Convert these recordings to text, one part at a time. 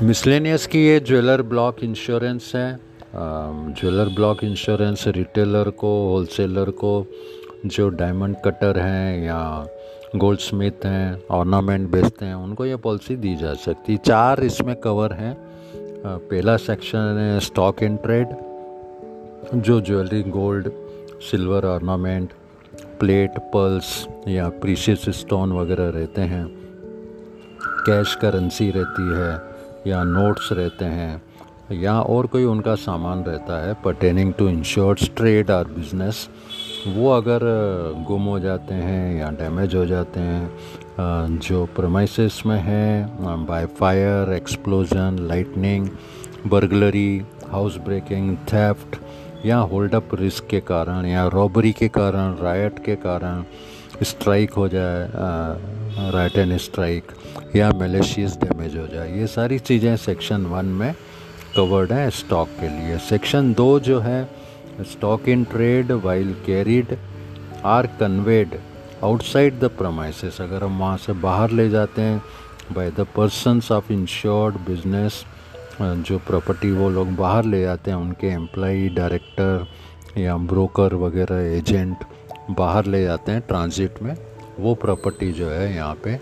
Miscellaneous की ये jeweller block insurance है ज्वेलर ब्लॉक इंश्योरेंस रिटेलर को होलसेलर को, जो डायमंड कटर हैं या गोल्ड स्मिथ हैं ऑर्नामेंट बेचते हैं, उनको ये पॉलिसी दी जा सकती चार इसमें कवर हैं। पहला सेक्शन है स्टॉक इन ट्रेड जो jewellery gold silver ornament plate pearls या प्रीशियस स्टोन वगैरह रहते हैं। कैश करेंसी रहती है। या नोट्स रहते हैं, या और कोई उनका सामान रहता है पर्टेनिंग टू इंश्योर्ड ट्रेड और बिज़नेस वो अगर गुम हो जाते हैं या डैमेज हो जाते हैं जो प्रमाइसिस में हैं by fire explosion lightning burglary house breaking theft या होल्ड अप रिस्क के कारण, या रॉबरी के कारण रायट के कारण स्ट्राइक हो जाए राइट एंड स्ट्राइक या मलेशियस डैमेज हो जाए। ये सारी चीज़ें सेक्शन वन में कवर्ड हैं स्टॉक के लिए। सेक्शन दो जो है stock in trade while carried or conveyed outside the premises अगर हम वहाँ से बाहर ले जाते हैं by the persons of insured business जो प्रॉपर्टी वो लोग बाहर ले जाते हैं, उनके एम्प्लॉई डायरेक्टर या ब्रोकर वगैरह एजेंट बाहर ले जाते हैं ट्रांजिट में। वो प्रॉपर्टी जो है यहाँ पे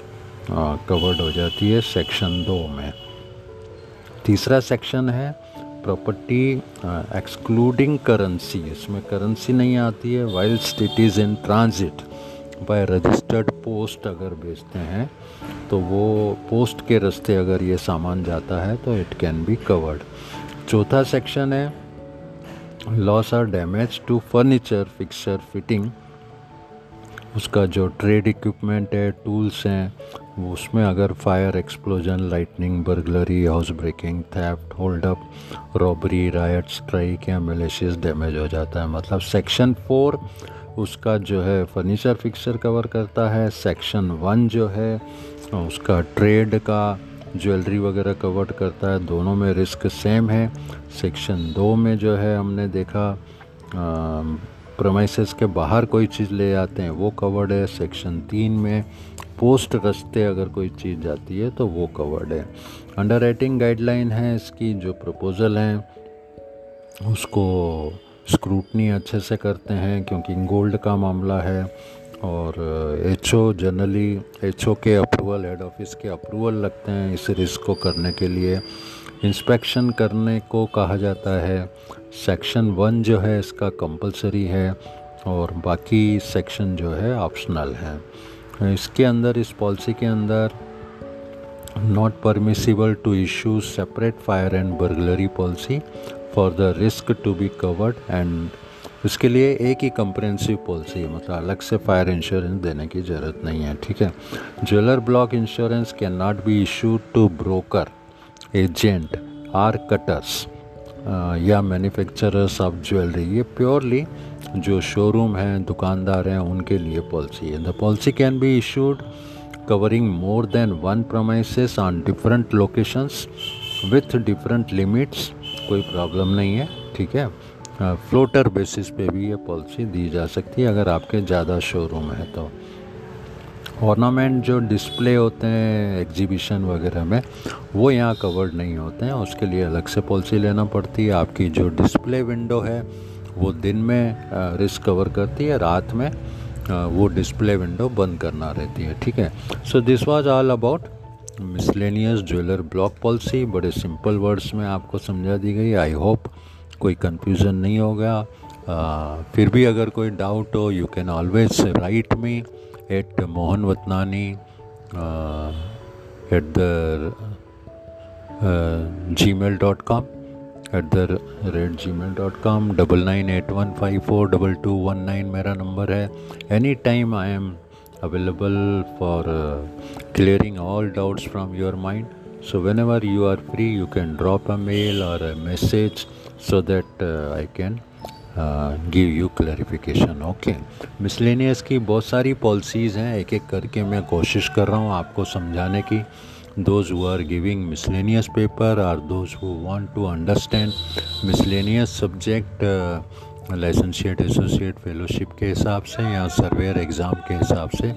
कवर्ड हो जाती है सेक्शन दो में। तीसरा सेक्शन है प्रॉपर्टी एक्सक्लूडिंग करेंसी इसमें करेंसी नहीं आती है while it is in transit by registered post अगर बेचते हैं तो वो पोस्ट के रास्ते अगर ये सामान जाता है तो इट कैन बी कवर्ड चौथा सेक्शन है loss or damage to furniture fixture fitting उसका जो ट्रेड इक्विपमेंट है टूल्स हैं, उसमें अगर fire explosion lightning burglary house breaking theft hold up robbery riot strike या मलेशियस डैमेज हो जाता है। मतलब सेक्शन फोर उसका जो है फर्नीचर फिक्सर कवर करता है। सेक्शन वन जो है, उसका ट्रेड का ज्वेलरी वगैरह कवर करता है। दोनों में रिस्क सेम है। सेक्शन दो में जो है हमने देखा प्रोमाइसिस के बाहर कोई चीज़ ले आते हैं, वो कवर्ड है। सेक्शन तीन में पोस्ट रस्ते अगर कोई चीज़ जाती है तो वो कवर्ड है। अंडर राइटिंग गाइडलाइन है इसकी, जो प्रपोज़ल हैं, उसको स्क्रूटनी अच्छे से करते हैं, क्योंकि गोल्ड का मामला है। और H O generally H O के अप्रूवल हेड ऑफ़िस के अप्रूवल लगते हैं इस रिस्क को करने के लिए। इंस्पेक्शन करने को कहा जाता है। सेक्शन वन जो है, इसका कंपलसरी है और बाकी सेक्शन जो है ऑप्शनल है। इसके अंदर, इस पॉलिसी के अंदर not permissible to issue separate fire and burglary policy for the risk to be covered and इसके लिए एक ही कंप्रेंसिव पॉलिसी है मतलब अलग से फायर इंश्योरेंस देने की ज़रूरत नहीं है, ठीक है? Jeweller block insurance can not be issued to broker agent or cutters या मैन्युफैक्चरर्स ऑफ़ ज्वेलरी ये प्योरली जो शोरूम हैं दुकानदार हैं उनके लिए पॉलिसी है। The policy can be issued covering more than one premises on different locations with different limits कोई प्रॉब्लम नहीं है ठीक है? फ्लोटर uh, बेसिस पे भी ये पॉलिसी दी जा सकती है अगर आपके ज़्यादा शोरूम है तो। ऑर्नामेंट जो डिस्प्ले होते हैं एग्जीबिशन वगैरह में, वो यहाँ कवर्ड नहीं होते हैं। उसके लिए अलग से पॉलिसी लेना पड़ती है। आपकी जो डिस्प्ले विंडो है, वो दिन में रिस्क कवर करती है, रात में वो डिस्प्ले विंडो बंद करना रहती है। ठीक है? So this was all about miscellaneous jeweller block policy बड़े सिंपल वर्ड्स में आपको समझा दी गई। आई होप कोई कन्फ्यूज़न नहीं होगा। फिर भी अगर कोई डाउट हो you can always write me at Mohan Vatnani at the Gmail dot com at the rate Gmail dot com double nine eight one five four double two one nine मेरा number है। Any time I am available for clearing all doubts from your mind so whenever you are free you can drop a mail और a message so that I can give you clarification okay miscellaneous की बहुत सारी policies हैं एक एक करके मैं कोशिश कर रहा हूँ आपको समझाने की। Those who are giving miscellaneous paper or those who want to understand miscellaneous subject licentiate associate fellowship के हिसाब से या सर्वेयर एग्ज़ाम के हिसाब से।